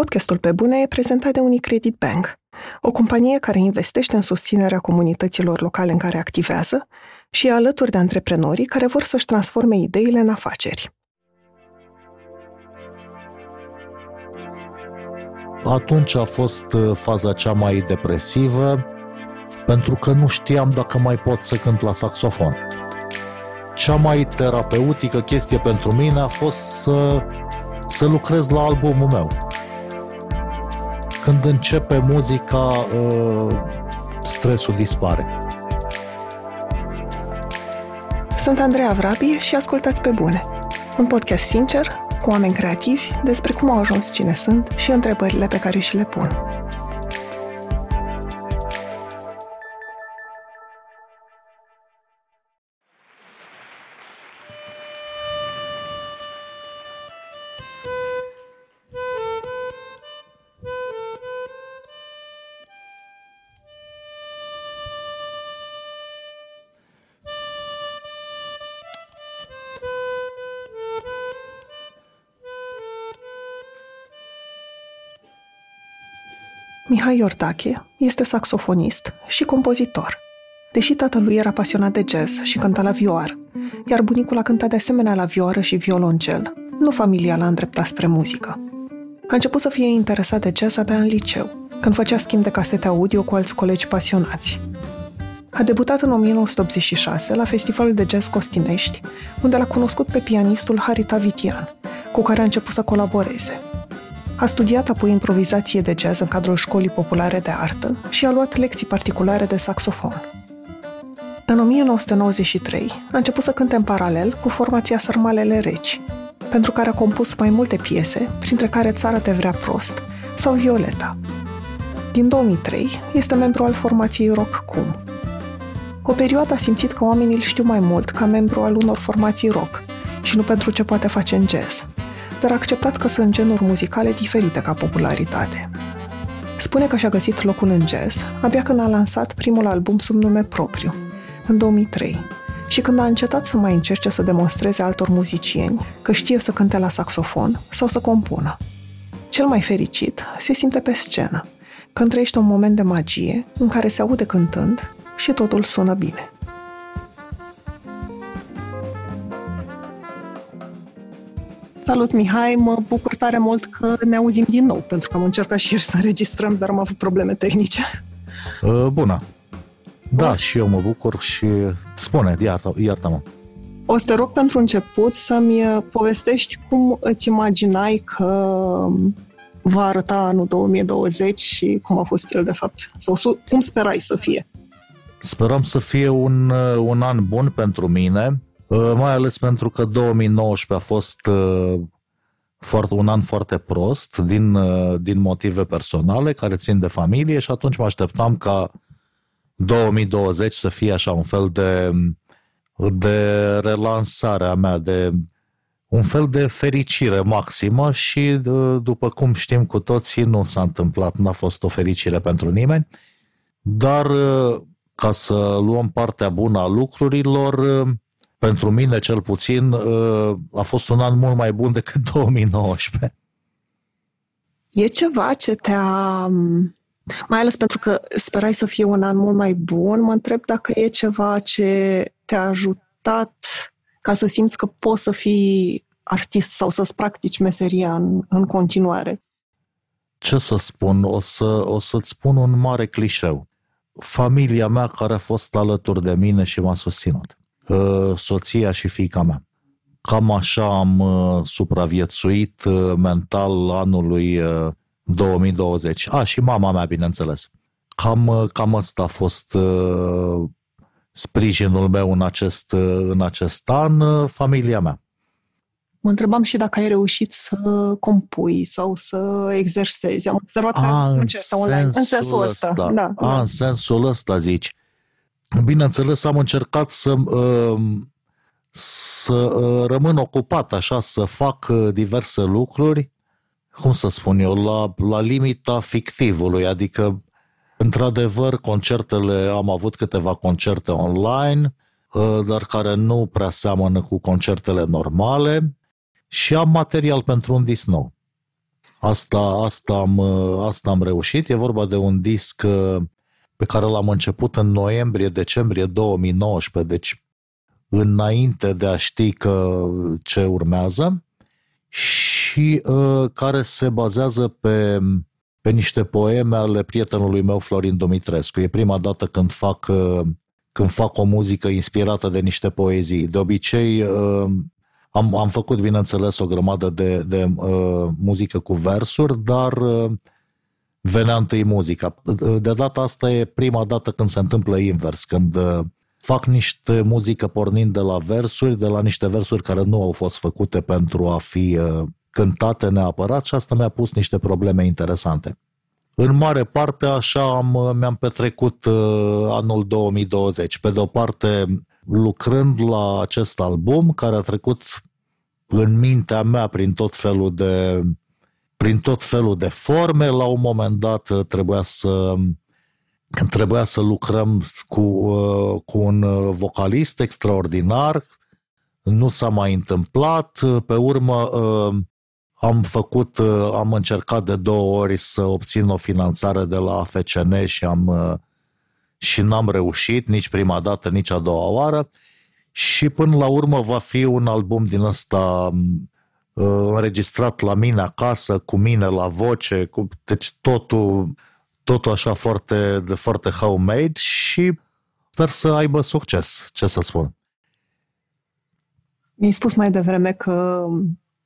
Podcastul Pe Bune e prezentat de Unicredit Bank, o companie care investește în susținerea comunităților locale în care activează și e alături de antreprenorii care vor să-și transforme ideile în afaceri. Atunci a fost uh, faza cea mai depresivă, pentru că nu știam dacă mai pot să cânt la saxofon. Cea mai terapeutică chestie pentru mine a fost să, să lucrez la albumul meu când începe muzica, uh, stresul dispare. Sunt Andreea Vrabie și ascultați pe bune. Un podcast sincer, cu oameni creativi, despre cum au ajuns cine sunt și întrebările pe care și le pun. Mihai Iordache este saxofonist și compozitor. Deși tatălui era pasionat de jazz și cânta la vioară, iar bunicul a cântat de asemenea la vioară și violoncel, nu familia l-a îndreptat spre muzică. A început să fie interesat de jazz abia în liceu, când făcea schimb de casete audio cu alți colegi pasionați. A debutat în 1986 la Festivalul de Jazz Costinești, unde l-a cunoscut pe pianistul Harita Vitian, cu care a început să colaboreze – a studiat apoi improvizație de jazz în cadrul școlii populare de artă și a luat lecții particulare de saxofon. În 1993 a început să cânte în paralel cu formația Sărmalele Reci, pentru care a compus mai multe piese, printre care Țara te vrea prost sau Violeta. Din 2003 este membru al formației Rock Cum. O perioadă a simțit că oamenii îl știu mai mult ca membru al unor formații rock și nu pentru ce poate face în jazz – dar a acceptat că sunt genuri muzicale diferite ca popularitate. Spune că și-a găsit locul în jazz abia când a lansat primul album sub nume propriu, în 2003, și când a încetat să mai încerce să demonstreze altor muzicieni că știe să cânte la saxofon sau să compună. Cel mai fericit se simte pe scenă, când trăiește un moment de magie în care se aude cântând și totul sună bine. Salut, Mihai! Mă bucur tare mult că ne auzim din nou, pentru că am încercat și ieri să înregistrăm, dar am avut probleme tehnice. Uh, bună! Da, o... și eu mă bucur și spune, iartă, iartă-mă. O să te rog pentru început să-mi povestești cum îți imaginai că va arăta anul 2020 și cum a fost el de fapt, sau cum sperai să fie. Sperăm să fie un, un an bun pentru mine, Uh, mai ales pentru că 2019 a fost uh, foarte, un an foarte prost din, uh, din motive personale care țin de familie și atunci mă așteptam ca 2020 să fie așa un fel de, de relansare a mea, de un fel de fericire maximă și după cum știm cu toții nu s-a întâmplat, n-a fost o fericire pentru nimeni, dar ca să luăm partea bună a lucrurilor, pentru mine cel puțin, uh, a fost un an mult mai bun decât 2019. E ceva ce te-a... Mai ales pentru că sperai să fie un an mult mai bun, mă întreb dacă e ceva ce te-a ajutat ca să simți că poți să fii artist sau să-ți practici meseria în, în continuare. Ce să spun? O, să, o să-ți spun un mare clișeu. Familia mea care a fost alături de mine și m-a susținut. Uh, soția și fiica mea. Cam așa am uh, supraviețuit uh, mental anului 2020. A, și mama mea, bineînțeles. Cam, cam asta a fost sprijinul meu în acest, în acest an, familia mea. Mă întrebam și dacă ai reușit să compui sau să exersezi. Am observat că ai în, online. în sensul ăsta. ăsta. Da, A, da. în sensul ăsta zici bineînțeles, am încercat să, uh, să uh, rămân ocupat, așa, să fac uh, diverse lucruri, cum să spun eu, la, la limita fictivului, adică, într-adevăr, concertele, am avut câteva concerte online, dar care nu prea seamănă cu concertele normale și am material pentru un disc nou. Asta, asta, am, asta am reușit. E vorba de un disc uh, pe care l-am început în noiembrie-decembrie 2019, deci înainte de a ști că ce urmează și uh, care se bazează pe, pe niște poeme ale prietenului meu Florin Dumitrescu. E prima dată când fac, uh, când fac o muzică inspirată de niște poezii. De obicei uh, am, am făcut, bineînțeles, o grămadă de, de uh, muzică cu versuri, dar uh, venea întâi muzica. De data asta e prima dată când se întâmplă invers, când uh, fac niște muzică pornind de la versuri, de la niște versuri care nu au fost făcute pentru a fi uh, cântate neapărat și asta mi-a pus niște probleme interesante. În mare parte așa am, uh, mi-am petrecut uh, anul 2020. Pe de o parte lucrând la acest album care a trecut în mintea mea prin tot felul de prin tot felul de forme. La un moment dat uh, trebuia să trebuia să lucrăm cu, uh, cu un uh, vocalist extraordinar. Nu s-a mai întâmplat. Pe urmă am făcut, am încercat de două ori să obțin o finanțare de la FCN și am și n-am reușit nici prima dată, nici a doua oară. Și până la urmă va fi un album din ăsta uh, înregistrat la mine acasă, cu mine la voce, cu, deci totul, totul așa foarte, de foarte homemade și sper să aibă succes, ce să spun. Mi-ai spus mai devreme că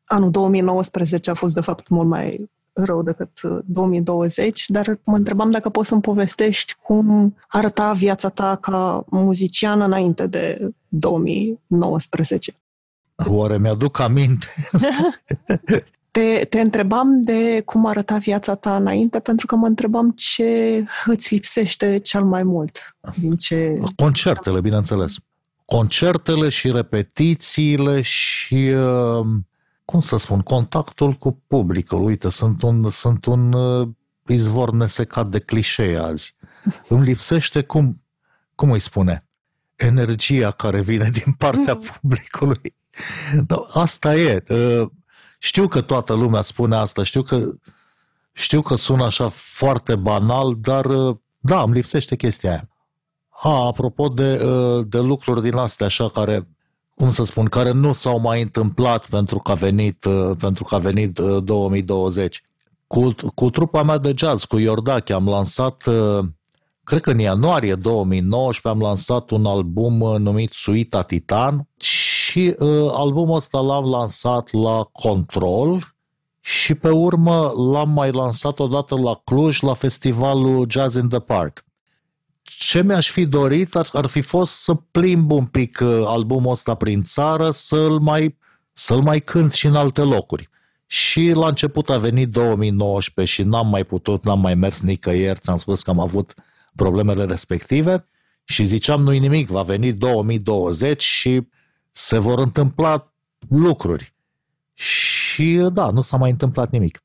anul 2019 a fost de fapt mult mai rău decât 2020, dar mă întrebam dacă poți să-mi povestești cum arăta viața ta ca muzician înainte de 2019. Oare mi-aduc aminte? Te, te întrebam de cum arăta viața ta înainte, pentru că mă întrebam ce îți lipsește cel mai mult din ce... Concertele, bineînțeles. Concertele și repetițiile și, uh, cum să spun, contactul cu publicul. Uite, sunt un, sunt un uh, izvor nesecat de clișee azi. Îmi lipsește, cum, cum îi spune, energia care vine din partea mm. publicului. No, asta e. Uh, știu că toată lumea spune asta, știu că, știu că sună așa foarte banal, dar uh, da, îmi lipsește chestia aia. A, apropo de, uh, de lucruri din astea așa care, cum să spun, care nu s-au mai întâmplat pentru că a venit, pentru că a venit 2020. Cu, cu trupa mea de jazz, cu Iordache, am lansat cred că în ianuarie 2019 am lansat un album uh, numit Suita Titan și uh, albumul ăsta l-am lansat la Control și pe urmă l-am mai lansat odată la Cluj la festivalul Jazz in the Park. Ce mi-aș fi dorit ar, ar fi fost să plimb un pic uh, albumul ăsta prin țară, să-l mai, să-l mai cânt și în alte locuri. Și la început a venit 2019 și n-am mai putut, n-am mai mers nicăieri, ți-am spus că am avut problemele respective și ziceam nu-i nimic, va veni 2020 și se vor întâmpla lucruri. Și da, nu s-a mai întâmplat nimic.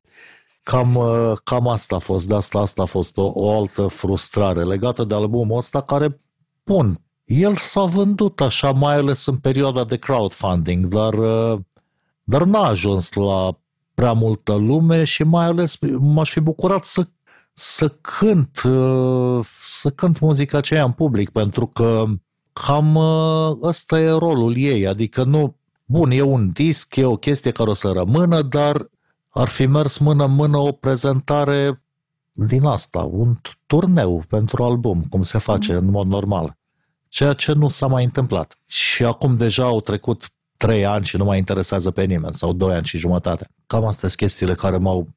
Cam, cam asta a fost, de asta, asta a fost o, o altă frustrare legată de albumul ăsta care, bun, el s-a vândut așa, mai ales în perioada de crowdfunding, dar, dar n-a ajuns la prea multă lume și mai ales m-aș fi bucurat să să cânt, uh, să cânt muzica aceea în public, pentru că cam uh, ăsta e rolul ei, adică nu, bun, e un disc, e o chestie care o să rămână, dar ar fi mers mână-mână o prezentare din asta, un turneu pentru album, cum se face mm. în mod normal. Ceea ce nu s-a mai întâmplat. Și acum deja au trecut trei ani și nu mai interesează pe nimeni, sau doi ani și jumătate. Cam astea sunt chestiile care m-au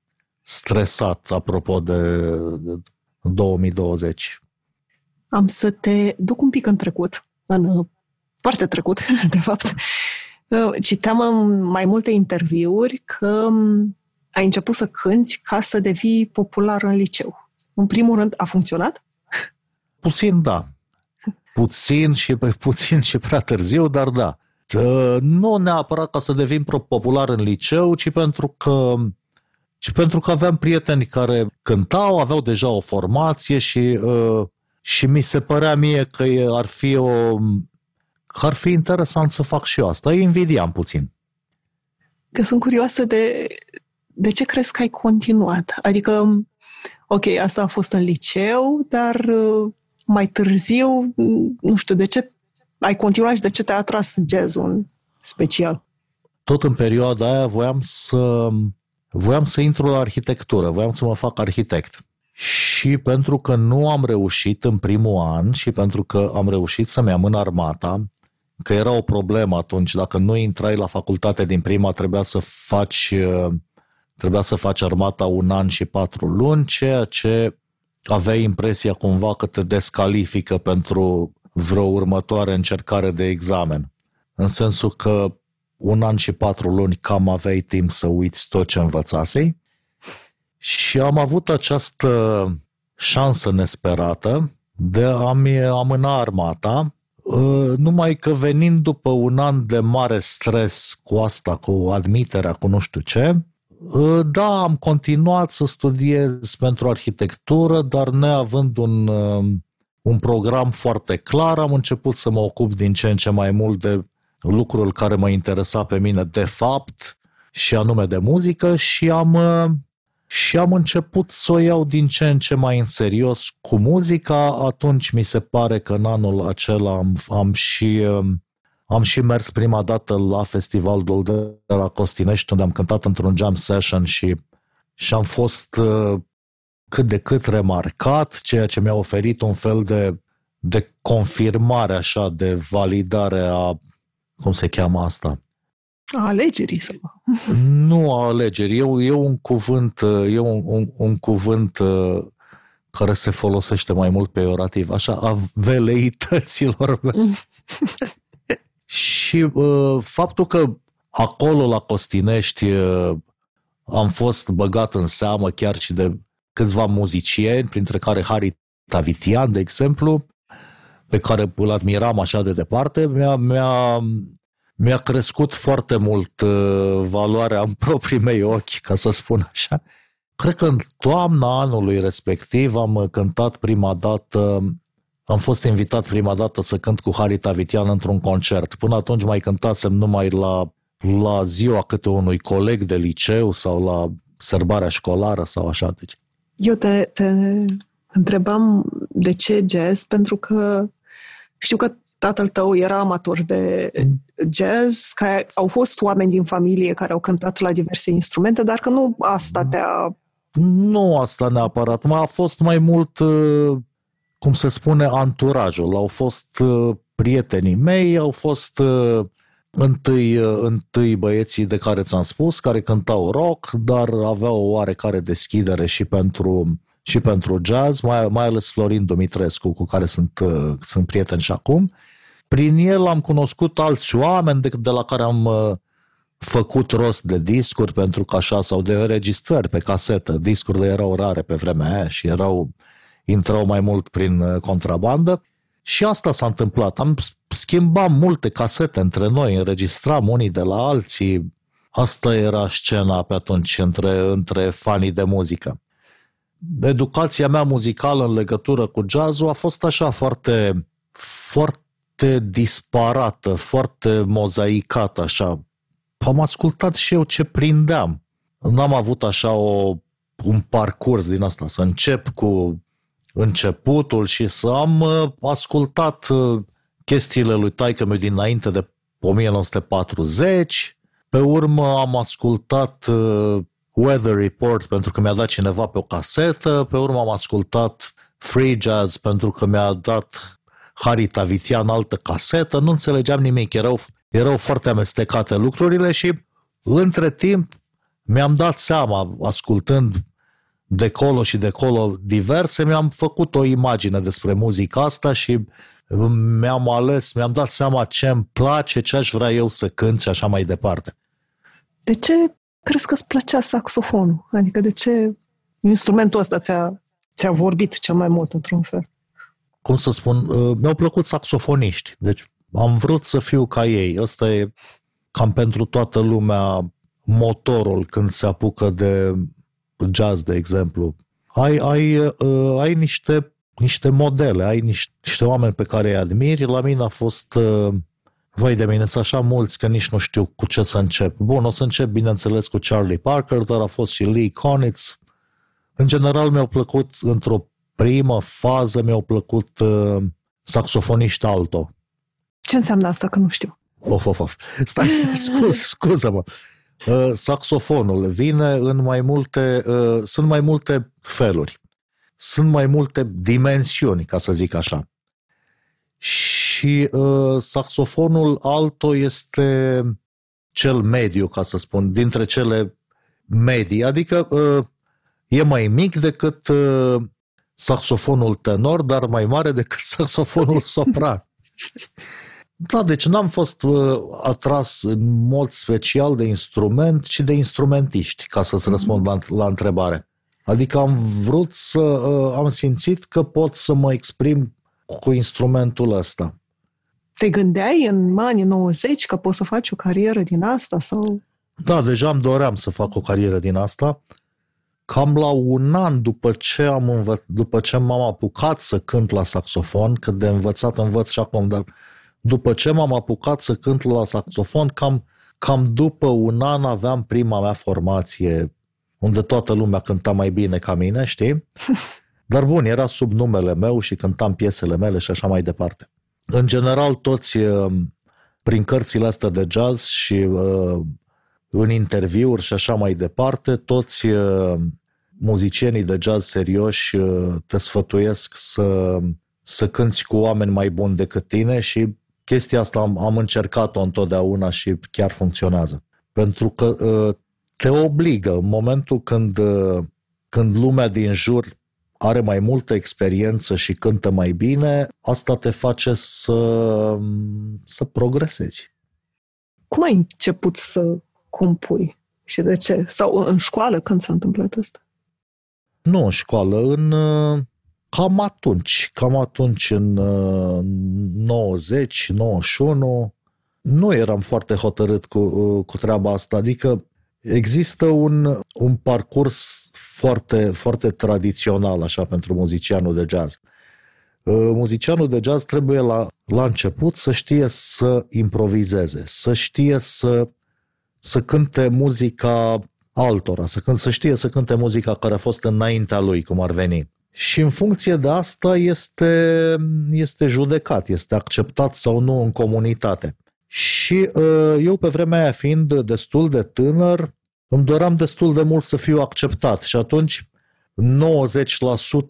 stresat apropo de 2020. Am să te duc un pic în trecut, în foarte trecut, de fapt. Citeam în mai multe interviuri că ai început să cânți ca să devii popular în liceu. În primul rând, a funcționat? Puțin, da. Puțin și puțin și prea târziu, dar da. Nu neapărat ca să devin popular în liceu, ci pentru că și pentru că aveam prieteni care cântau, aveau deja o formație și, uh, și mi se părea mie că ar fi o că ar fi interesant să fac și eu asta. Îi invidiam puțin. Că sunt curioasă de de ce crezi că ai continuat? Adică, ok, asta a fost în liceu, dar uh, mai târziu, nu știu, de ce ai continuat și de ce te-a atras jazzul în special? Tot în perioada aia voiam să, voiam să intru la arhitectură, voiam să mă fac arhitect. Și pentru că nu am reușit în primul an și pentru că am reușit să-mi amân armata, că era o problemă atunci, dacă nu intrai la facultate din prima, trebuia să faci, trebuia să faci armata un an și patru luni, ceea ce aveai impresia cumva că te descalifică pentru vreo următoare încercare de examen. În sensul că un an și patru luni cam aveai timp să uiți tot ce învățasei și am avut această șansă nesperată de a-mi amâna armata, ă, numai că venind după un an de mare stres cu asta, cu admiterea, cu nu știu ce, ă, da, am continuat să studiez pentru arhitectură, dar neavând un, ă, un program foarte clar, am început să mă ocup din ce în ce mai mult de lucrul care mă interesa pe mine de fapt, și anume de muzică și am și am început să o iau din ce în ce mai în serios cu muzica. Atunci mi se pare că în anul acela am, am și um, am și mers prima dată la festivalul de la Costinești, unde am cântat într-un jam session și, și am fost uh, cât de cât remarcat, ceea ce mi-a oferit un fel de, de confirmare, așa, de validare a, cum se cheamă asta, a alegerii sau? Nu a alegerii. E, e un cuvânt, e un, un, un cuvânt uh, care se folosește mai mult peorativ, așa, a veleităților. și uh, faptul că acolo la Costinești uh, am fost băgat în seamă chiar și de câțiva muzicieni, printre care Harry Tavitian, de exemplu, pe care îl admiram așa de departe, mi-a, mi-a, mi-a crescut foarte mult uh, valoarea în proprii mei ochi, ca să spun așa. Cred că în toamna anului respectiv am uh, cântat prima dată, am fost invitat prima dată să cânt cu Harry Tavitian într-un concert. Până atunci mai cântasem numai la, la ziua câte unui coleg de liceu sau la sărbarea școlară sau așa. Deci. Eu te, te întrebam de ce jazz, pentru că știu că tatăl tău era amator de jazz, că au fost oameni din familie care au cântat la diverse instrumente, dar că nu asta te-a... Nu asta neapărat, a fost mai mult, uh, cum se spune, anturajul. Au fost uh, prietenii mei, au fost uh, întâi, întâi băieții de care ți-am spus, care cântau rock, dar aveau o oarecare deschidere și pentru și pentru jazz, mai, mai ales Florin Dumitrescu, cu care sunt, uh, sunt prieten și acum. Prin el am cunoscut alți oameni de, de la care am uh, făcut rost de discuri, pentru că așa, sau de înregistrări pe casetă. Discurile erau rare pe vremea aia și erau, intrau mai mult prin uh, contrabandă. Și asta s-a întâmplat. Am schimbat multe casete între noi, înregistram unii de la alții. Asta era scena pe atunci între, între fanii de muzică educația mea muzicală în legătură cu jazzul a fost așa foarte, foarte disparată, foarte mozaicată, așa. Am ascultat și eu ce prindeam. N-am avut așa o, un parcurs din asta, să încep cu începutul și să am uh, ascultat uh, chestiile lui taică meu dinainte de 1940, pe urmă am ascultat uh, Weather Report pentru că mi-a dat cineva pe o casetă, pe urmă am ascultat Free Jazz pentru că mi-a dat Harry Tavitian altă casetă, nu înțelegeam nimic, erau, erau foarte amestecate lucrurile și între timp mi-am dat seama, ascultând de colo și de colo diverse, mi-am făcut o imagine despre muzica asta și mi-am ales, mi-am dat seama ce îmi place, ce aș vrea eu să cânt și așa mai departe. De ce crezi că îți plăcea saxofonul? Adică de ce instrumentul ăsta ți-a, ți-a vorbit cel mai mult într-un fel? Cum să spun, uh, mi-au plăcut saxofoniști, deci am vrut să fiu ca ei. Ăsta e cam pentru toată lumea motorul când se apucă de jazz, de exemplu. Ai, ai, uh, ai niște, niște modele, ai niște, niște oameni pe care îi admiri. La mine a fost uh, Vai de mine, sunt așa mulți că nici nu știu cu ce să încep. Bun, o să încep, bineînțeles, cu Charlie Parker, dar a fost și Lee Konitz. În general mi-au plăcut, într-o primă fază, mi-au plăcut uh, saxofoniști alto. Ce înseamnă asta, că nu știu? Of, of, of. Stai, scuz, scuză-mă. Uh, saxofonul vine în mai multe, uh, sunt mai multe feluri. Sunt mai multe dimensiuni, ca să zic așa. Și uh, saxofonul alto este cel mediu, ca să spun, dintre cele medii, adică uh, e mai mic decât uh, saxofonul tenor, dar mai mare decât saxofonul sopran. Da, deci n-am fost uh, atras în mod special de instrument, ci de instrumentiști, ca să-ți răspund la, la întrebare. Adică am vrut să, uh, am simțit că pot să mă exprim cu instrumentul ăsta. Te gândeai în anii 90 că poți să faci o carieră din asta? sau? Da, deja îmi doream să fac o carieră din asta. Cam la un an după ce, am învă- după ce m-am apucat să cânt la saxofon, că de învățat învăț și acum, dar după ce m-am apucat să cânt la saxofon, cam, cam după un an aveam prima mea formație unde toată lumea cânta mai bine ca mine, știi? Dar bun, era sub numele meu și cântam piesele mele și așa mai departe. În general, toți uh, prin cărțile astea de jazz și uh, în interviuri și așa mai departe, toți uh, muzicienii de jazz serioși te sfătuiesc să, să cânți cu oameni mai buni decât tine și chestia asta am, am încercat-o întotdeauna și chiar funcționează. Pentru că te obligă în momentul când, când lumea din jur are mai multă experiență și cântă mai bine, asta te face să, să progresezi. Cum ai început să compui și de ce? Sau în școală când s-a întâmplat asta? Nu în școală, în cam atunci, cam atunci în 90, 91, nu eram foarte hotărât cu, cu treaba asta, adică Există un, un parcurs foarte, foarte tradițional așa pentru muzicianul de jazz. Uh, muzicianul de jazz trebuie la, la început să știe să improvizeze, să știe să, să cânte muzica altora, să, să știe să cânte muzica care a fost înaintea lui, cum ar veni. Și în funcție de asta este, este judecat, este acceptat sau nu în comunitate. Și uh, eu pe vremea aia fiind destul de tânăr, îmi doream destul de mult să fiu acceptat și atunci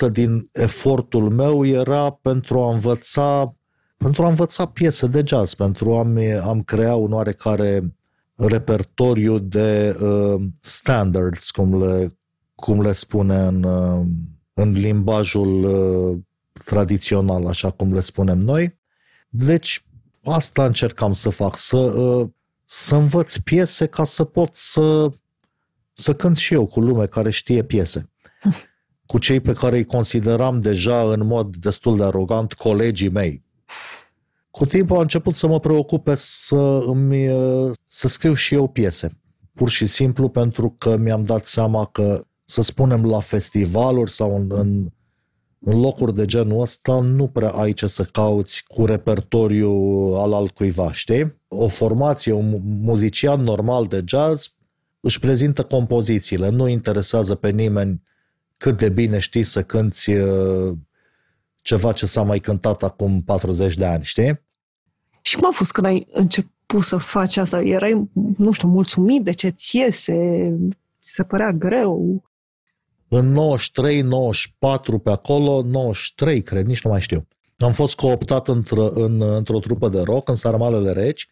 90% din efortul meu era pentru a învăța pentru a învăța piese de jazz, pentru a am crea un oarecare repertoriu de uh, standards, cum le, cum le spune în, uh, în limbajul uh, tradițional, așa cum le spunem noi. Deci asta încercam să fac, să, uh, să învăț piese ca să pot să să cânt și eu cu lume care știe piese. Cu cei pe care îi consideram deja în mod destul de arogant colegii mei. Cu timpul a început să mă preocupe să, îmi, să scriu și eu piese. Pur și simplu pentru că mi-am dat seama că, să spunem, la festivaluri sau în, în, în locuri de genul ăsta nu prea ai ce să cauți cu repertoriu al altcuiva, știi? O formație, un muzician normal de jazz își prezintă compozițiile, nu interesează pe nimeni cât de bine știi să cânti uh, ceva ce s-a mai cântat acum 40 de ani, știi? Și cum a fost când ai început să faci asta? Erai, nu știu, mulțumit de ce ți iese? Ți se părea greu? În 93, 94, pe acolo, 93, cred, nici nu mai știu. Am fost cooptat într-o, în, într-o trupă de rock în Sarmalele Reci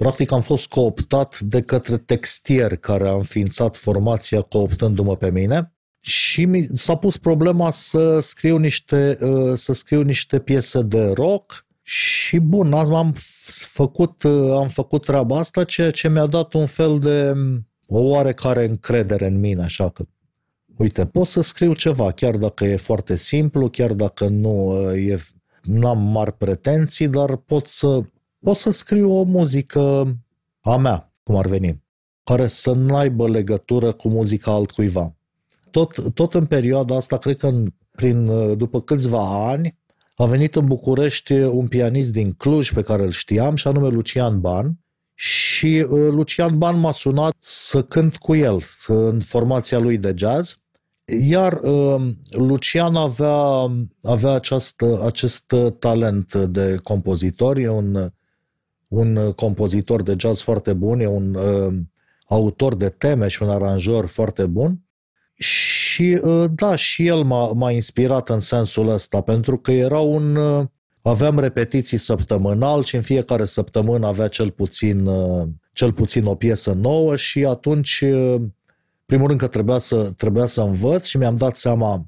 Practic am fost cooptat de către textier care a înființat formația cooptându-mă pe mine și mi s-a pus problema să scriu niște, uh, să scriu niște piese de rock și bun, am făcut, uh, am făcut treaba asta, ceea ce mi-a dat un fel de um, o oarecare încredere în mine, așa că uite, pot să scriu ceva, chiar dacă e foarte simplu, chiar dacă nu uh, e, n-am mari pretenții, dar pot să pot să scriu o muzică a mea, cum ar veni, care să nu aibă legătură cu muzica altcuiva. Tot, tot în perioada asta, cred că în, prin, după câțiva ani, a venit în București un pianist din Cluj pe care îl știam și anume Lucian Ban și uh, Lucian Ban m-a sunat să cânt cu el în formația lui de jazz iar uh, Lucian avea, avea această, acest talent de compozitor, e un, un compozitor de jazz foarte bun, e un uh, autor de teme și un aranjor foarte bun. Și uh, da, și el m-a, m-a inspirat în sensul ăsta, pentru că era un... Uh, aveam repetiții săptămânal și în fiecare săptămână avea cel puțin, uh, cel puțin o piesă nouă și atunci uh, primul rând că trebuia să, trebuia să învăț și mi-am dat seama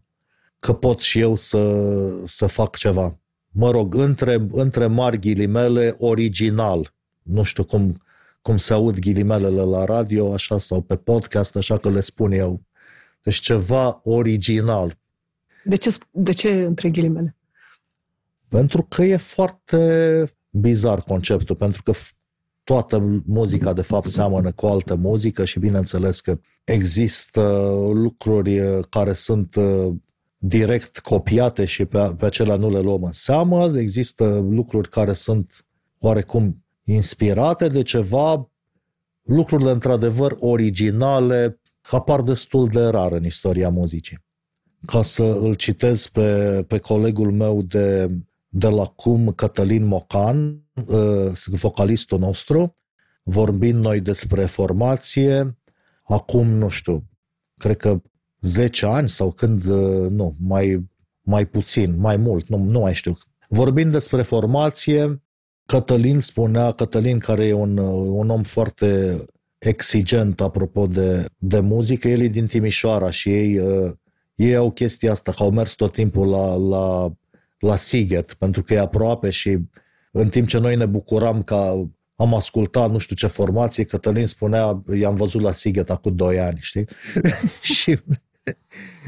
că pot și eu să, să fac ceva. Mă rog, între, între mari ghilimele, original. Nu știu cum, cum se aud ghilimelele la radio, așa, sau pe podcast, așa că le spun eu. Deci ceva original. De ce, de ce între ghilimele? Pentru că e foarte bizar conceptul, pentru că toată muzica de fapt seamănă cu altă muzică și bineînțeles că există lucruri uh, care sunt uh, direct copiate și pe, pe acelea nu le luăm în seamă, există lucruri care sunt oarecum inspirate de ceva, lucrurile într-adevăr originale apar destul de rar în istoria muzicii. Ca să îl citez pe, pe colegul meu de, de la cum, Cătălin Mocan, uh, vocalistul nostru, vorbind noi despre formație, acum, nu știu, cred că 10 ani sau când, uh, nu, mai, mai puțin, mai mult, nu, nu mai știu. Vorbind despre formație, Cătălin spunea, Cătălin care e un, uh, un om foarte exigent apropo de, de muzică, el e din Timișoara și ei, uh, ei au chestia asta, că au mers tot timpul la, la, la Siget, pentru că e aproape și în timp ce noi ne bucuram că am ascultat nu știu ce formație, Cătălin spunea, i-am văzut la Siget acum 2 ani, știi? și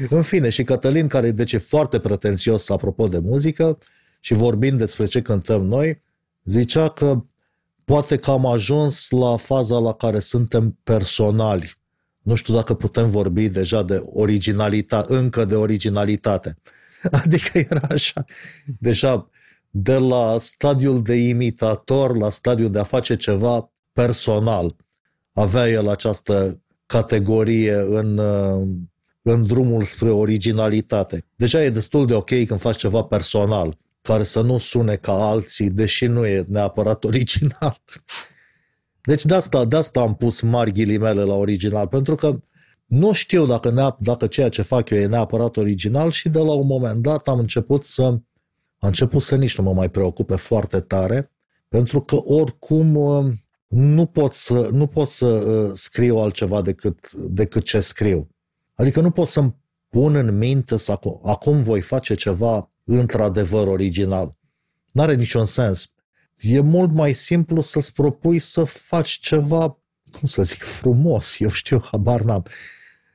în fine, și Cătălin, care deci e foarte pretențios apropo de muzică și vorbind despre ce cântăm noi, zicea că poate că am ajuns la faza la care suntem personali. Nu știu dacă putem vorbi deja de originalitate, încă de originalitate. Adică era așa, deja de la stadiul de imitator la stadiul de a face ceva personal. Avea el această categorie în, în drumul spre originalitate. Deja e destul de ok când faci ceva personal, care să nu sune ca alții, deși nu e neapărat original. Deci de asta, de asta am pus mari ghilimele la original, pentru că nu știu dacă, neap- dacă ceea ce fac eu e neapărat original și de la un moment dat am început să a început să nici nu mă mai preocupe foarte tare, pentru că oricum uh, nu pot să, nu pot să uh, scriu altceva decât, decât ce scriu. Adică nu pot să-mi pun în minte să acum, acum voi face ceva într-adevăr original. N-are niciun sens. E mult mai simplu să-ți propui să faci ceva, cum să zic, frumos, eu știu, habar n-am.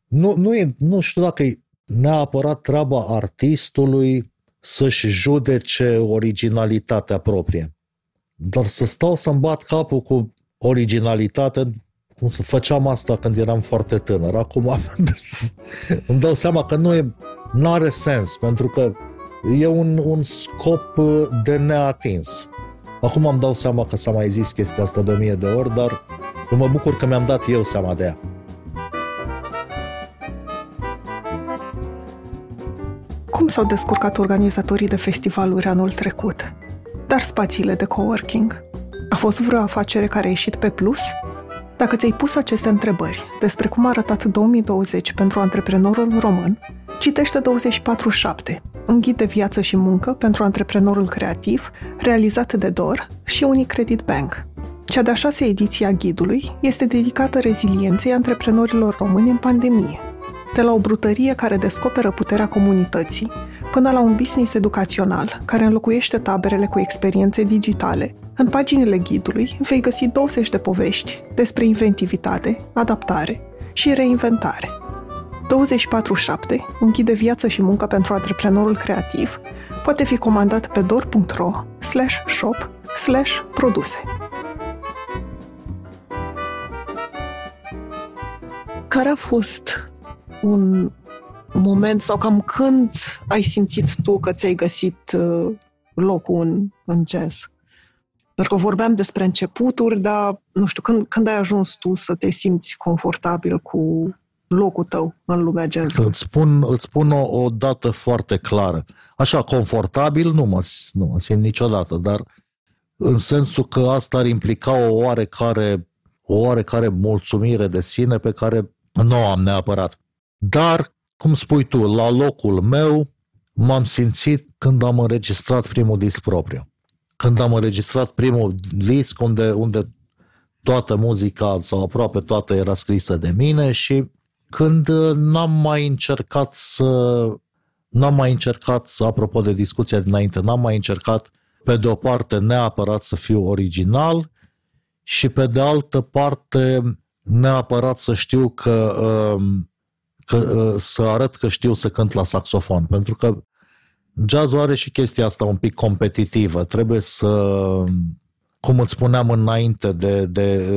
Nu, nu, e, nu știu dacă e neapărat treaba artistului să-și judece originalitatea proprie. Dar să stau să-mi bat capul cu originalitate, cum să făceam asta când eram foarte tânăr. Acum îmi dau seama că nu e, nu are sens, pentru că e un, un scop de neatins. Acum îmi dau seama că s-a mai zis chestia asta de o mie de ori, dar mă bucur că mi-am dat eu seama de ea. cum s-au descurcat organizatorii de festivaluri anul trecut. Dar spațiile de coworking. A fost vreo afacere care a ieșit pe plus? Dacă ți-ai pus aceste întrebări despre cum a arătat 2020 pentru antreprenorul român, citește 24-7, un ghid de viață și muncă pentru antreprenorul creativ, realizat de DOR și Unicredit Bank. Cea de-a șasea ediție a ghidului este dedicată rezilienței antreprenorilor români în pandemie – de la o brutărie care descoperă puterea comunității, până la un business educațional care înlocuiește taberele cu experiențe digitale, în paginile ghidului vei găsi 20 de povești despre inventivitate, adaptare și reinventare. 24-7, un ghid de viață și muncă pentru antreprenorul creativ, poate fi comandat pe dor.ro slash shop slash produse. Care a fost un moment sau cam când ai simțit tu că ți-ai găsit uh, locul în, în jazz. Pentru că vorbeam despre începuturi, dar nu știu, când, când ai ajuns tu să te simți confortabil cu locul tău în lumea jazz? Îți spun, îți spun o, o dată foarte clară. Așa, confortabil nu mă, nu mă simt niciodată, dar în sensul că asta ar implica o oarecare, o oarecare mulțumire de sine pe care nu o am neapărat. Dar, cum spui tu, la locul meu m-am simțit când am înregistrat primul disc propriu când am înregistrat primul disc unde, unde toată muzica sau aproape toată era scrisă de mine și când uh, n-am mai încercat să n-am mai încercat, să, apropo de discuția dinainte, n-am mai încercat pe de o parte neapărat să fiu original și pe de altă parte neapărat să știu că, um, că uh, să arăt că știu să cânt la saxofon, pentru că Jazzul are și chestia asta un pic competitivă. Trebuie să, cum îți spuneam înainte, de, de,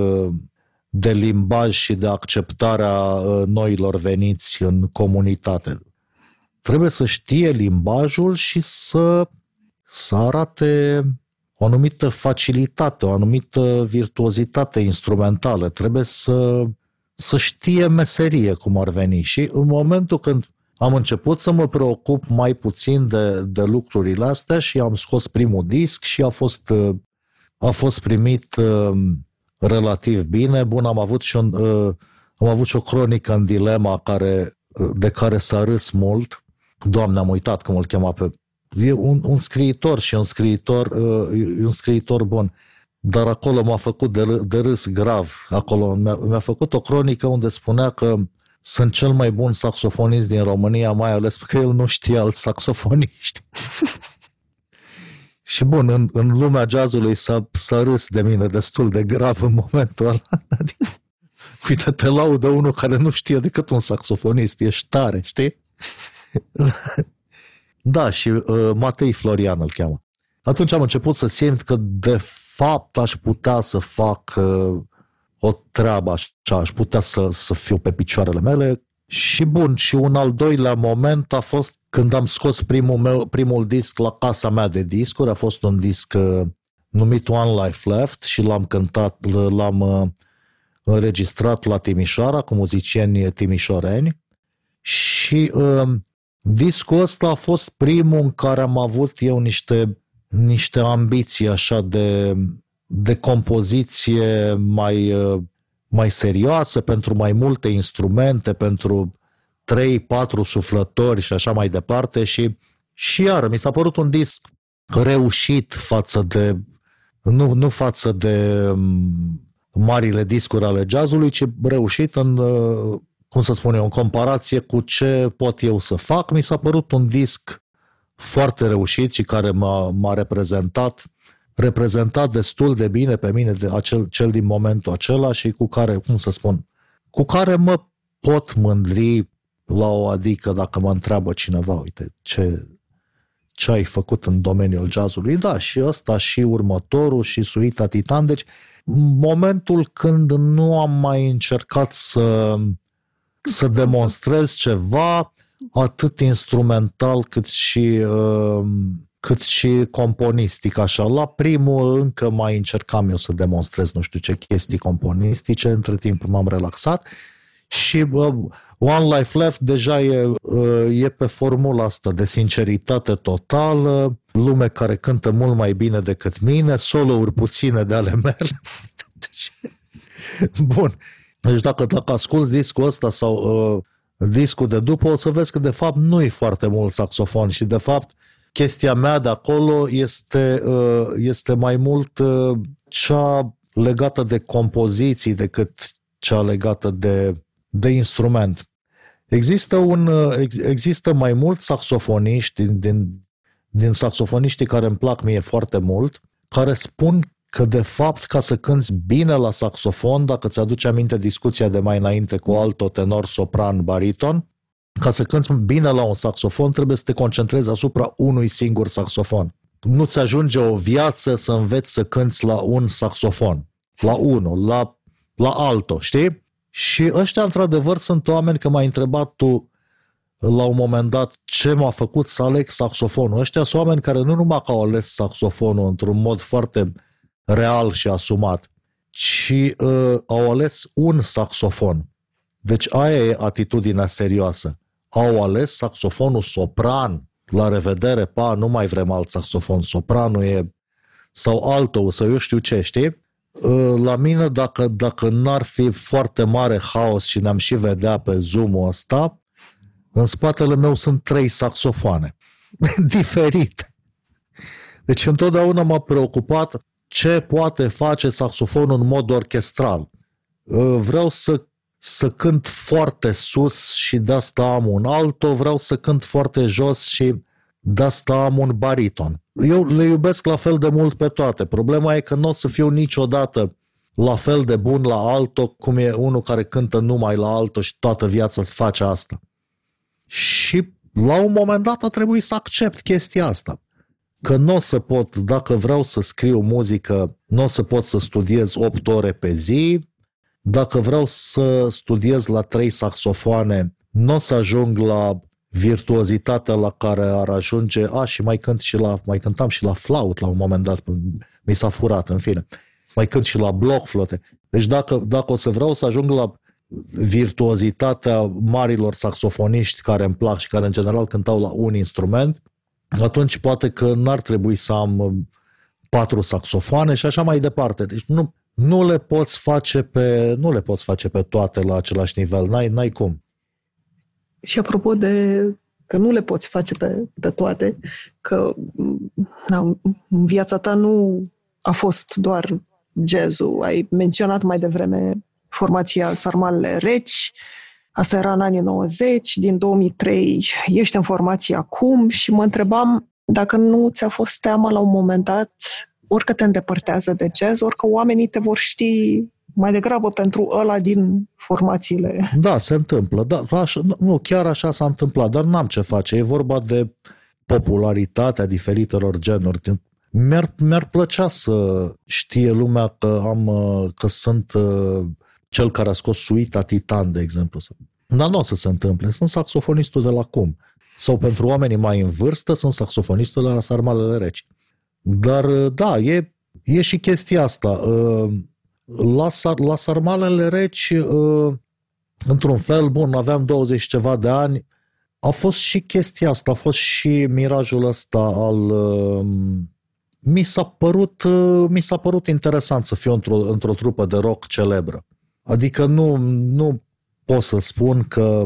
de limbaj și de acceptarea uh, noilor veniți în comunitate. Trebuie să știe limbajul și să, să arate o anumită facilitate, o anumită virtuozitate instrumentală. Trebuie să, să știe meserie, cum ar veni. Și în momentul când am început să mă preocup mai puțin de, de lucrurile astea și am scos primul disc și a fost, a fost primit uh, relativ bine. Bun, am avut și, un, uh, am avut și o cronică în dilema care, de care s-a râs mult. Doamne, am uitat cum îl chema pe... E un, un scriitor și un scriitor, uh, un scriitor bun. Dar acolo m-a făcut de, de râs grav. Acolo mi-a, mi-a făcut o cronică unde spunea că sunt cel mai bun saxofonist din România, mai ales că el nu știe alți saxofoniști. și bun, în, în lumea jazzului s-a, s-a râs de mine destul de grav în momentul ăla. Uite, te laudă unul care nu știe decât un saxofonist, ești tare, știi? da, și uh, Matei Florian îl cheamă. Atunci am început să simt că de fapt aș putea să fac uh, o treabă așa, aș putea să, să fiu pe picioarele mele. Și bun, și un al doilea moment a fost când am scos primul, meu, primul disc la casa mea de discuri, a fost un disc uh, numit One Life Left și l-am cântat, l-am uh, înregistrat la Timișoara cu muzicieni timișoreni și uh, discul ăsta a fost primul în care am avut eu niște, niște ambiții așa de de compoziție mai, uh, mai serioasă, pentru mai multe instrumente, pentru 3-4 suflători și așa mai departe și, și iară, mi s-a părut un disc reușit față de nu, nu față de um, marile discuri ale jazzului, ci reușit în, uh, cum să spun eu, în comparație cu ce pot eu să fac. Mi s-a părut un disc foarte reușit și care m-a, m-a reprezentat reprezentat destul de bine pe mine de acel, cel din momentul acela și cu care, cum să spun, cu care mă pot mândri la o adică dacă mă întreabă cineva, uite, ce, ce ai făcut în domeniul jazzului, da, și ăsta și următorul și suita Titan, deci momentul când nu am mai încercat să, să demonstrez ceva, atât instrumental cât și uh, cât și componistic, așa. La primul încă mai încercam eu să demonstrez nu știu ce chestii componistice, între timp m-am relaxat și uh, One Life Left deja e, uh, e pe formula asta de sinceritate totală, lume care cântă mult mai bine decât mine, solo-uri puține de ale mele. Bun. Deci dacă, dacă asculti discul ăsta sau uh, discul de după, o să vezi că de fapt nu e foarte mult saxofon și de fapt chestia mea de acolo este, uh, este mai mult uh, cea legată de compoziții decât cea legată de, de instrument. Există, un, uh, există mai mulți saxofoniști din, din, din saxofoniștii care îmi plac mie foarte mult, care spun că de fapt ca să cânți bine la saxofon, dacă ți aduce aminte discuția de mai înainte cu alto, tenor, sopran, bariton, ca să cânti bine la un saxofon, trebuie să te concentrezi asupra unui singur saxofon. Nu-ți ajunge o viață să înveți să cânti la un saxofon, la unul, la, la altul, știi? Și ăștia, într-adevăr, sunt oameni că m-ai întrebat tu la un moment dat ce m-a făcut să aleg saxofonul. Ăștia sunt oameni care nu numai că au ales saxofonul într-un mod foarte real și asumat, ci uh, au ales un saxofon. Deci aia e atitudinea serioasă. Au ales saxofonul sopran. La revedere, pa, nu mai vrem alt saxofon. Sopranul e sau altul, sau eu știu ce, știi? Uh, la mine, dacă, dacă n-ar fi foarte mare haos și ne-am și vedea pe Zoom-ul ăsta, în spatele meu sunt trei saxofoane diferite. Deci întotdeauna m-a preocupat ce poate face saxofonul în mod orchestral. Uh, vreau să, să cânt foarte sus și de asta am un alto, vreau să cânt foarte jos și de asta am un bariton. Eu le iubesc la fel de mult pe toate. Problema e că nu o să fiu niciodată la fel de bun la alto cum e unul care cântă numai la alto și toată viața face asta. Și la un moment dat a trebuit să accept chestia asta. Că nu o să pot, dacă vreau să scriu muzică, nu o să pot să studiez 8 ore pe zi, dacă vreau să studiez la trei saxofoane, nu o să ajung la virtuozitatea la care ar ajunge, a, și mai cânt și la, mai cântam și la flaut la un moment dat, mi s-a furat, în fine. Mai cânt și la bloc flote. Deci dacă, dacă o să vreau să ajung la virtuozitatea marilor saxofoniști care îmi plac și care în general cântau la un instrument, atunci poate că n-ar trebui să am um, patru saxofoane și așa mai departe. Deci nu, nu le poți face pe, nu le poți face pe toate la același nivel, n-ai, n-ai cum. Și apropo de că nu le poți face pe, pe toate, că na, în viața ta nu a fost doar jazzul. Ai menționat mai devreme formația Sarmalele Reci, asta era în anii 90, din 2003 ești în formație acum și mă întrebam dacă nu ți-a fost teamă la un moment dat, orică te îndepărtează de jazz, orică oamenii te vor ști mai degrabă pentru ăla din formațiile. Da, se întâmplă. Da, așa, nu, chiar așa s-a întâmplat, dar n-am ce face. E vorba de popularitatea diferitelor genuri. Mi-ar, mi-ar plăcea să știe lumea că am că sunt uh, cel care a scos suita Titan, de exemplu. Dar nu o să se întâmple. Sunt saxofonistul de la cum. Sau pentru oamenii mai în vârstă, sunt saxofonistul de la Sarmalele Reci. Dar, uh, da, e, e și chestia asta. Uh, la, la sarmalele reci, uh, într-un fel, bun, aveam 20 ceva de ani, a fost și chestia asta, a fost și mirajul ăsta al... Uh, mi s-a părut, uh, mi s-a părut interesant să fiu într-o, într-o trupă de rock celebră. Adică nu, nu pot să spun că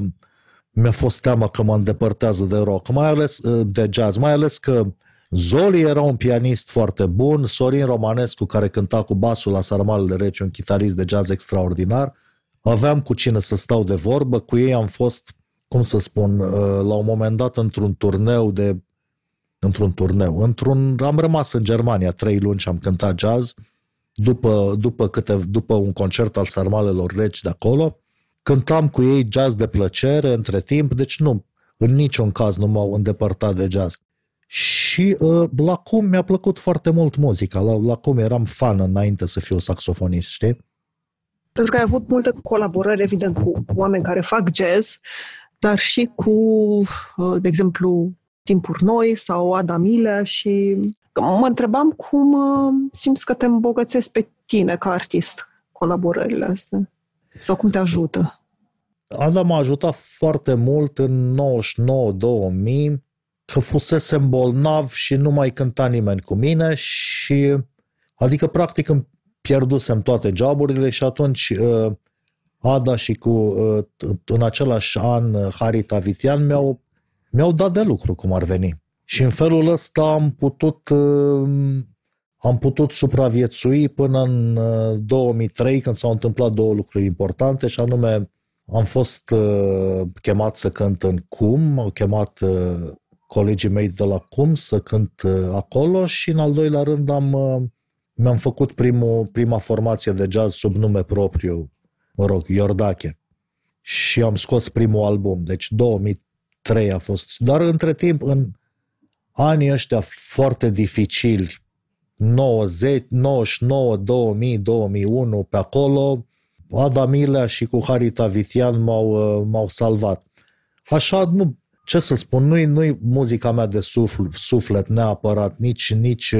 mi-a fost teamă că mă îndepărtează de rock, mai ales de jazz, mai ales că Zoli era un pianist foarte bun, Sorin Romanescu, care cânta cu basul la Sarmalele Reci, un chitarist de jazz extraordinar. Aveam cu cine să stau de vorbă, cu ei am fost, cum să spun, uh, la un moment dat într-un turneu de într-un turneu. Într-un, am rămas în Germania trei luni și am cântat jazz după, după, câte, după un concert al Sarmalelor Reci de acolo. Cântam cu ei jazz de plăcere între timp, deci nu, în niciun caz nu m-au îndepărtat de jazz. Și uh, la cum mi-a plăcut foarte mult muzica, la, la cum eram fan înainte să fiu saxofonist, știi? Pentru că ai avut multe colaborări, evident, cu oameni care fac jazz, dar și cu, uh, de exemplu, Timpuri Noi sau Adamile și mă întrebam cum uh, simți că te îmbogățesc pe tine ca artist colaborările astea sau cum te ajută? Adam m-a ajutat foarte mult în 99-2000 că fusese bolnav și nu mai cânta nimeni cu mine și adică practic îmi pierdusem toate joburile și atunci uh, Ada și cu uh, în același an uh, Harita Vitian mi-au, mi-au dat de lucru cum ar veni. Și în felul ăsta am putut am putut supraviețui până în 2003 când s-au întâmplat două lucruri importante și anume am fost chemat să cânt în CUM, au chemat colegii mei de la cum să cânt uh, acolo și în al doilea rând am, uh, mi-am făcut primul, prima formație de jazz sub nume propriu, mă rog, Iordache. Și am scos primul album, deci 2003 a fost. Dar între timp, în anii ăștia foarte dificili, 90, 99, 2000, 2001, pe acolo, Ada Milea și cu Harita Vitian m-au, uh, m-au salvat. Așa, nu, ce să spun, nu-i, nu-i muzica mea de sufl, suflet neapărat, nici, nici,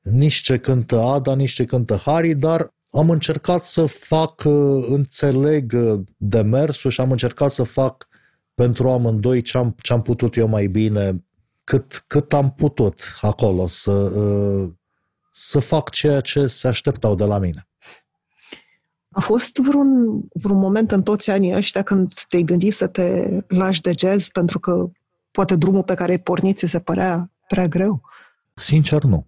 nici ce cântă Ada, nici ce cântă Harry, dar am încercat să fac, înțeleg demersul și am încercat să fac pentru amândoi ce am, ce am putut eu mai bine, cât, cât am putut acolo, să, să fac ceea ce se așteptau de la mine. A fost vreun, vreun moment în toți anii ăștia când te-ai gândit să te lași de jazz pentru că poate drumul pe care ai pornit ți se părea prea greu? Sincer, nu.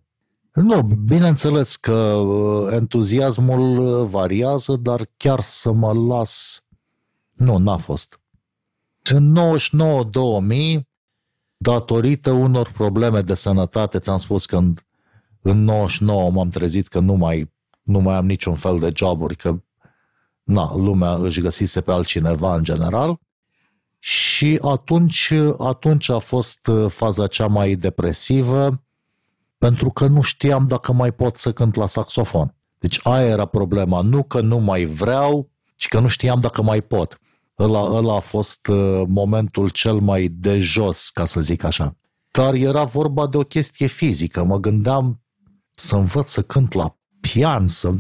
Nu, bineînțeles că uh, entuziasmul uh, variază, dar chiar să mă las... Nu, n-a fost. În 99-2000, datorită unor probleme de sănătate, ți-am spus că în, în 99 m-am trezit că nu mai, nu mai am niciun fel de joburi, că na, lumea își găsise pe altcineva în general. Și atunci, atunci a fost uh, faza cea mai depresivă, pentru că nu știam dacă mai pot să cânt la saxofon. Deci aia era problema. Nu că nu mai vreau, ci că nu știam dacă mai pot. Ăla, ăla a fost uh, momentul cel mai de jos, ca să zic așa. Dar era vorba de o chestie fizică. Mă gândeam să învăț să cânt la pian, să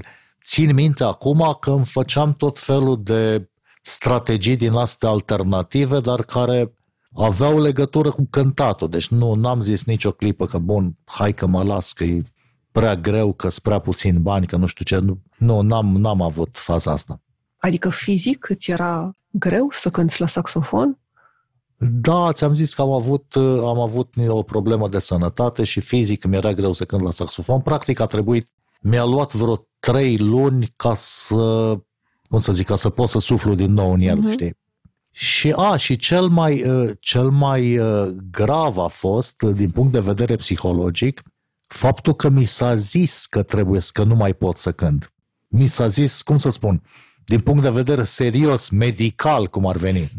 țin minte acum că îmi făceam tot felul de strategii din astea alternative, dar care aveau legătură cu cântatul. Deci nu n-am zis nicio clipă că bun, hai că mă las, că e prea greu, că sunt prea puțin bani, că nu știu ce. Nu, nu n-am, n-am avut faza asta. Adică fizic îți era greu să cânți la saxofon? Da, ți-am zis că am avut, am avut o problemă de sănătate și fizic mi era greu să cânt la saxofon. Practic a trebuit, mi-a luat vreo trei luni ca să, cum să zic, ca să pot să suflu din nou în el, uh-huh. știi? Și, a, și cel mai, uh, cel mai uh, grav a fost, uh, din punct de vedere psihologic, faptul că mi s-a zis că trebuie că nu mai pot să cânt. Mi s-a zis, cum să spun, din punct de vedere serios, medical, cum ar veni.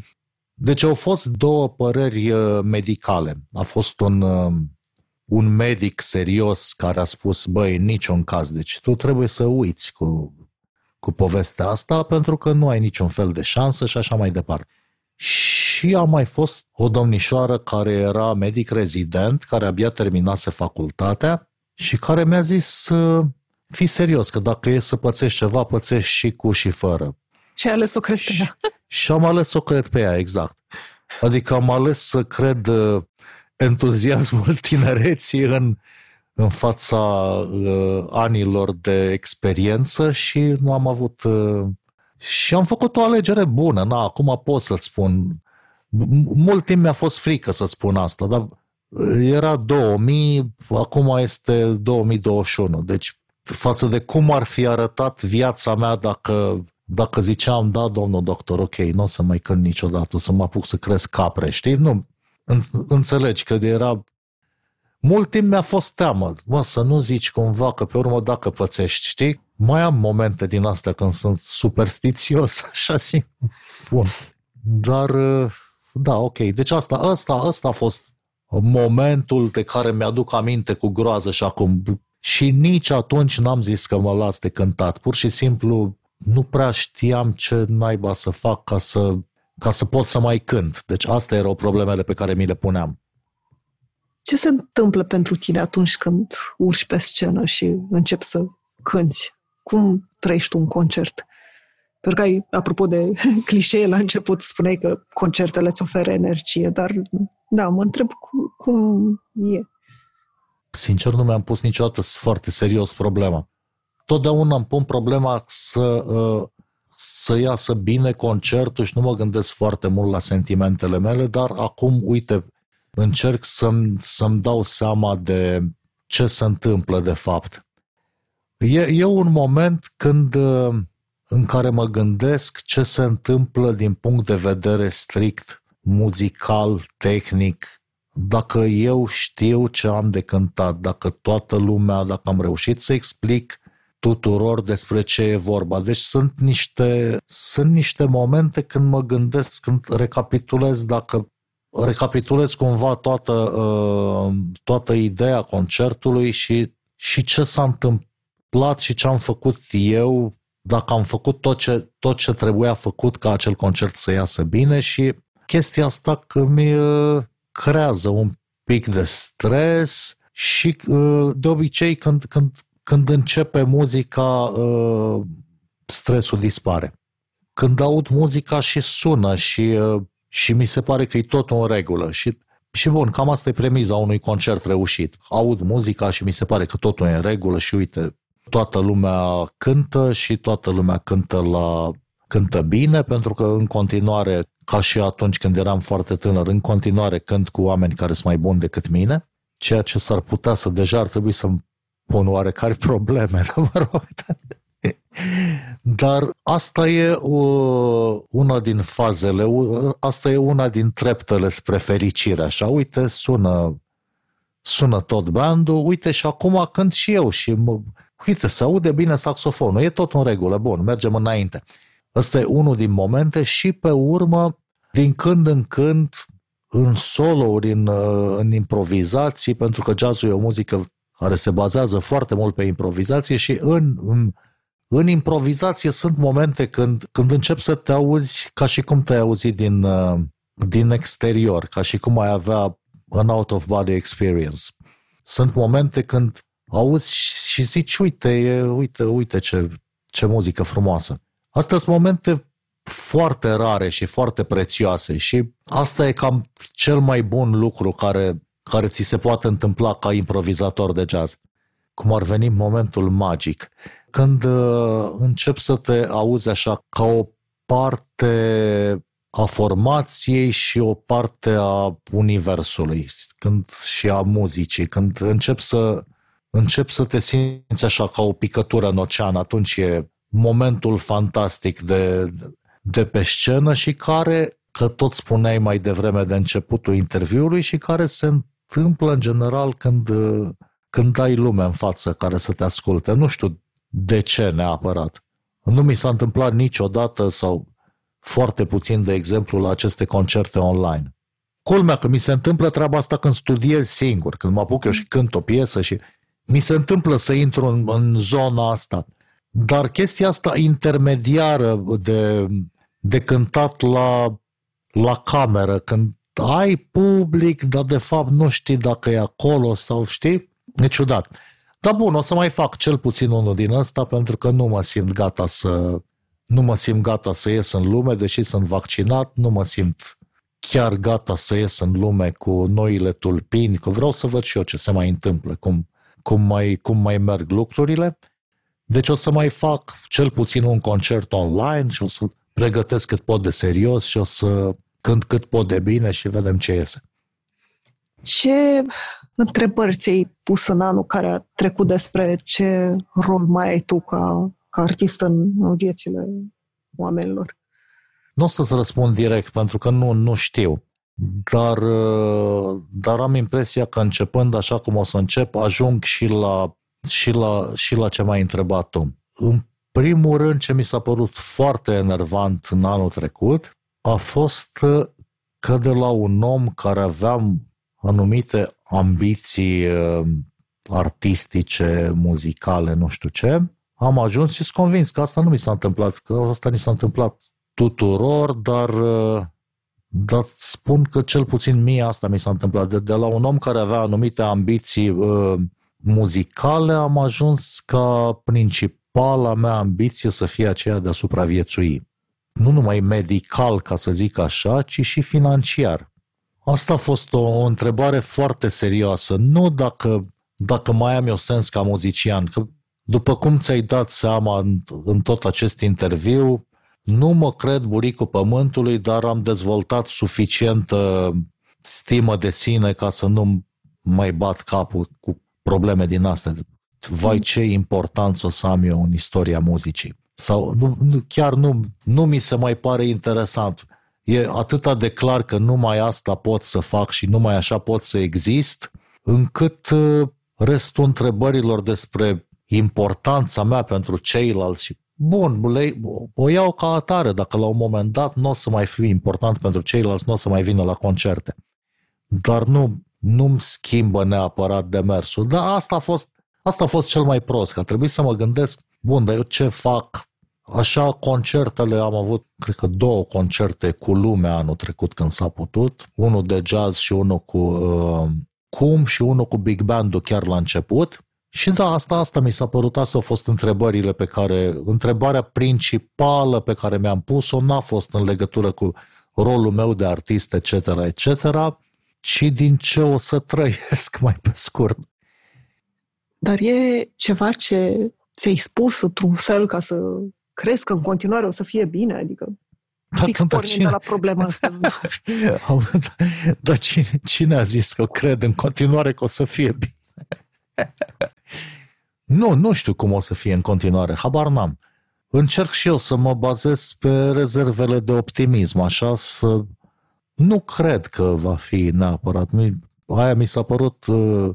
Deci au fost două păreri medicale. A fost un, un medic serios care a spus, băi, niciun caz, deci tu trebuie să uiți cu, cu povestea asta pentru că nu ai niciun fel de șansă și așa mai departe. Și a mai fost o domnișoară care era medic rezident, care abia terminase facultatea și care mi-a zis, fi serios, că dacă e să pățești ceva, pățești și cu și fără. Și ai ales să crezi pe ea. Și am ales să o cred pe ea, exact. Adică am ales să cred uh, entuziasmul tinereții în, în fața uh, anilor de experiență și nu am avut uh, și am făcut o alegere bună. Na, acum pot să-ți spun. Mult timp mi-a fost frică să spun asta, dar era 2000, acum este 2021. Deci față de cum ar fi arătat viața mea dacă, dacă ziceam, da, domnul doctor, ok, nu o să mai cânt niciodată, o să mă apuc să cresc capre, știi? Nu, înțelegi că era... Mult timp mi-a fost teamă, mă, să nu zici cumva că pe urmă dacă pățești, știi? mai am momente din astea când sunt superstițios, așa simt. Bun. Dar, uh, da, ok. Deci asta, asta, asta a fost momentul de care mi-aduc aminte cu groază și acum. Și nici atunci n-am zis că mă las de cântat. Pur și simplu nu prea știam ce naiba să fac ca să, ca să pot să mai cânt. Deci astea erau problemele pe care mi le puneam. Ce se întâmplă pentru tine atunci când urci pe scenă și începi să cânti? cum trăiești un concert? Pentru că ai, apropo de clișee, la început spuneai că concertele îți oferă energie, dar da, mă întreb cum, cum e. Sincer, nu mi-am pus niciodată foarte serios problema. Totdeauna îmi pun problema să, uh, să iasă bine concertul și nu mă gândesc foarte mult la sentimentele mele, dar acum, uite, încerc să-mi, să-mi dau seama de ce se întâmplă de fapt. E, e un moment când uh, în care mă gândesc ce se întâmplă din punct de vedere strict muzical, tehnic, dacă eu știu ce am de cântat, dacă toată lumea, dacă am reușit să explic tuturor despre ce e vorba. Deci sunt niște, sunt niște momente când mă gândesc, când recapitulez, dacă recapitulez cumva toată, uh, toată ideea concertului și, și ce s-a întâmplat întâmplat și ce am făcut eu, dacă am făcut tot ce, tot ce trebuia făcut ca acel concert să iasă bine și chestia asta că mi creează un pic de stres și uh, de obicei când, când, când începe muzica, uh, stresul dispare. Când aud muzica și sună și, uh, și mi se pare că e tot în regulă și și bun, cam asta e premiza unui concert reușit. Aud muzica și mi se pare că totul e în regulă și uite, toată lumea cântă și toată lumea cântă la cântă bine, pentru că în continuare, ca și atunci când eram foarte tânăr, în continuare cânt cu oameni care sunt mai buni decât mine, ceea ce s-ar putea să deja ar trebui să pun oarecare probleme, dar mă rog. Dar asta e uh, una din fazele, asta e una din treptele spre fericire, așa, uite, sună, sună tot bandul, uite și acum cânt și eu și mă, uite, se aude bine saxofonul, e tot în regulă, bun, mergem înainte. Ăsta e unul din momente și pe urmă, din când în când, în solouri, în, uh, în improvizații, pentru că jazzul e o muzică care se bazează foarte mult pe improvizație și în, în, în improvizație sunt momente când, când încep să te auzi ca și cum te-ai auzit din, uh, din exterior, ca și cum ai avea an out-of-body experience. Sunt momente când auzi și zici, uite, uite, uite ce, ce muzică frumoasă. Astea sunt momente foarte rare și foarte prețioase și asta e cam cel mai bun lucru care, care ți se poate întâmpla ca improvizator de jazz. Cum ar veni momentul magic. Când uh, încep să te auzi așa ca o parte a formației și o parte a universului când, și a muzicii. Când încep să, încep să te simți așa ca o picătură în ocean, atunci e momentul fantastic de, de pe scenă și care, că tot spuneai mai devreme de începutul interviului și care se întâmplă în general când, când ai lume în față care să te asculte. Nu știu de ce neapărat. Nu mi s-a întâmplat niciodată sau foarte puțin, de exemplu, la aceste concerte online. Culmea că mi se întâmplă treaba asta când studiez singur, când mă apuc eu și cânt o piesă și mi se întâmplă să intru în, în zona asta. Dar chestia asta intermediară de, de cântat la, la cameră, când ai public, dar de fapt nu știi dacă e acolo sau știi, e ciudat. Dar bun, o să mai fac cel puțin unul din ăsta pentru că nu mă simt gata să nu mă simt gata să ies în lume, deși sunt vaccinat, nu mă simt chiar gata să ies în lume cu noile tulpini, că vreau să văd și eu ce se mai întâmplă, cum, cum, mai, cum mai merg lucrurile. Deci o să mai fac cel puțin un concert online și o să pregătesc cât pot de serios și o să cânt cât pot de bine și vedem ce iese. Ce întrebări ți-ai pus în anul care a trecut despre ce rol mai ai tu ca, ca artist în viețile oamenilor? Nu o să-ți răspund direct, pentru că nu, nu știu. Dar, dar am impresia că începând așa cum o să încep, ajung și la și la, și la ce m-ai întrebat tu. În primul rând, ce mi s-a părut foarte enervant în anul trecut a fost că de la un om care avea anumite ambiții uh, artistice, muzicale, nu știu ce, am ajuns și sunt convins că asta nu mi s-a întâmplat, că asta ni s-a întâmplat tuturor, dar, uh, dar spun că cel puțin mie asta mi s-a întâmplat. De, de la un om care avea anumite ambiții uh, muzicale am ajuns ca principala mea ambiție să fie aceea de a supraviețui. Nu numai medical, ca să zic așa, ci și financiar. Asta a fost o, o întrebare foarte serioasă. Nu dacă, dacă mai am eu sens ca muzician, că după cum ți-ai dat seama în, în tot acest interviu, nu mă cred buricul pământului, dar am dezvoltat suficientă stimă de sine ca să nu mai bat capul cu probleme din astea. Vai, ce important o să am eu în istoria muzicii. Sau nu, chiar nu, nu mi se mai pare interesant. E atât de clar că numai asta pot să fac și numai așa pot să exist, încât uh, restul întrebărilor despre importanța mea pentru ceilalți și bun, le, o iau ca atare, dacă la un moment dat nu o să mai fiu important pentru ceilalți, nu o să mai vină la concerte. Dar nu, nu-mi schimbă neapărat demersul. Dar asta a fost, asta a fost cel mai prost, că a trebuit să mă gândesc, bun, dar eu ce fac Așa, concertele, am avut, cred că două concerte cu lumea anul trecut când s-a putut, unul de jazz și unul cu uh, cum și unul cu big band chiar la început. Și da, asta, asta mi s-a părut, asta au fost întrebările pe care, întrebarea principală pe care mi-am pus-o n-a fost în legătură cu rolul meu de artist, etc., etc., ci din ce o să trăiesc mai pe scurt. Dar e ceva ce ți-ai spus într-un fel ca să crezi că în continuare o să fie bine? Adică da, fix da, cine? de la problema asta. Dar cine, cine a zis că cred în continuare că o să fie bine? nu, nu știu cum o să fie în continuare, habar n-am. Încerc și eu să mă bazez pe rezervele de optimism, așa să... Nu cred că va fi neapărat. Aia mi s-a părut uh,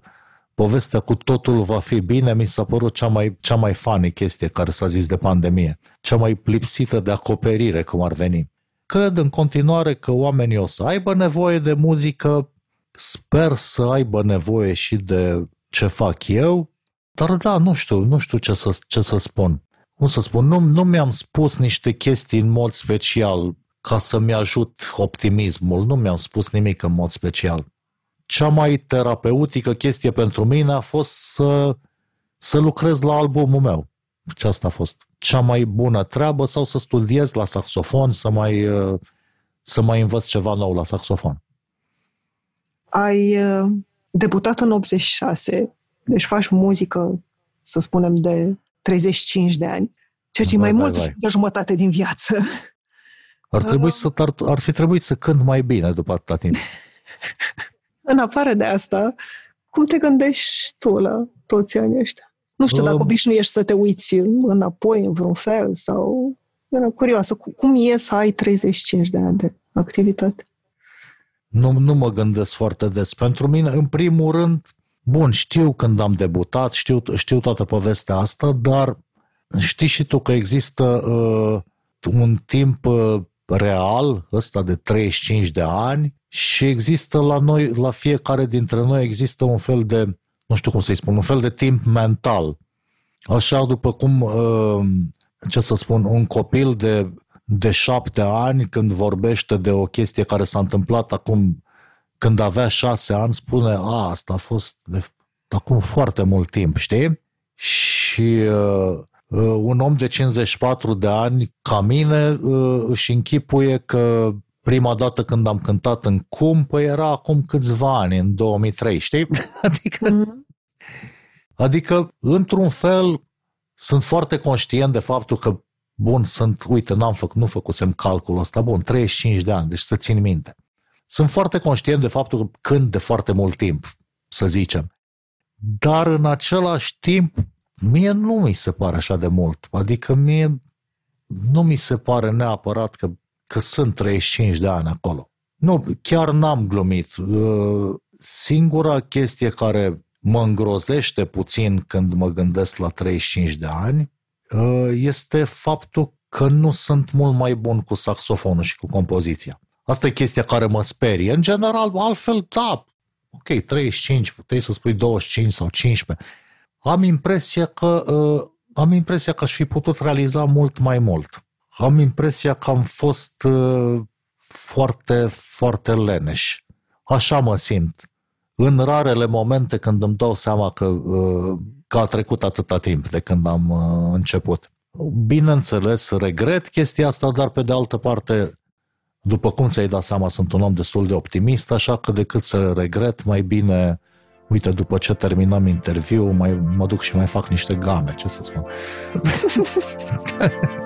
povestea cu totul va fi bine, mi s-a părut cea mai, cea mai funny chestie care s-a zis de pandemie. Cea mai lipsită de acoperire, cum ar veni. Cred în continuare că oamenii o să aibă nevoie de muzică, sper să aibă nevoie și de ce fac eu, dar da, nu știu, nu știu ce să, ce să spun. Cum să spun, nu, nu mi-am spus niște chestii în mod special ca să-mi ajut optimismul, nu mi-am spus nimic în mod special cea mai terapeutică chestie pentru mine a fost să, să lucrez la albumul meu. Ce asta a fost cea mai bună treabă sau să studiez la saxofon, să mai, să mai învăț ceva nou la saxofon. Ai uh, debutat în 86, deci faci muzică, să spunem, de 35 de ani, ceea ce e mai vai, mult vai. de jumătate din viață. Ar, trebui uh. să, ar, ar fi trebuit să cânt mai bine după atâta timp. În afară de asta, cum te gândești tu la toți anii ăștia? Nu știu dacă um, obișnuiești să te uiți înapoi în vreun fel sau... Era curioasă. Cum e să ai 35 de ani de activitate? Nu, nu mă gândesc foarte des. Pentru mine, în primul rând, bun, știu când am debutat, știu, știu toată povestea asta, dar știi și tu că există uh, un timp uh, real, ăsta de 35 de ani, și există la noi, la fiecare dintre noi există un fel de, nu știu cum să-i spun, un fel de timp mental. Așa după cum, uh, ce să spun, un copil de, de șapte ani când vorbește de o chestie care s-a întâmplat acum, când avea șase ani, spune, a, asta a fost de, acum foarte mult timp, știi? Și uh, uh, un om de 54 de ani, ca mine, uh, își închipuie că prima dată când am cântat în cum, păi era acum câțiva ani, în 2003, știi? Adică, mm. adică, într-un fel, sunt foarte conștient de faptul că, bun, sunt, uite, n-am făcut, nu făcusem calculul ăsta, bun, 35 de ani, deci să țin minte. Sunt foarte conștient de faptul că cânt de foarte mult timp, să zicem. Dar în același timp, mie nu mi se pare așa de mult. Adică mie nu mi se pare neapărat că că sunt 35 de ani acolo. Nu, chiar n-am glumit. Uh, singura chestie care mă îngrozește puțin când mă gândesc la 35 de ani uh, este faptul că nu sunt mult mai bun cu saxofonul și cu compoziția. Asta e chestia care mă sperie. În general, altfel, da, ok, 35, puteai să spui 25 sau 15. Am impresia că, uh, am impresia că aș fi putut realiza mult mai mult am impresia că am fost uh, foarte, foarte leneș. Așa mă simt. În rarele momente când îmi dau seama că, uh, că a trecut atâta timp de când am uh, început. Bineînțeles, regret chestia asta, dar pe de altă parte, după cum ți-ai dat seama, sunt un om destul de optimist, așa că decât să regret, mai bine, uite, după ce terminăm interviul, mai mă duc și mai fac niște game, ce să spun.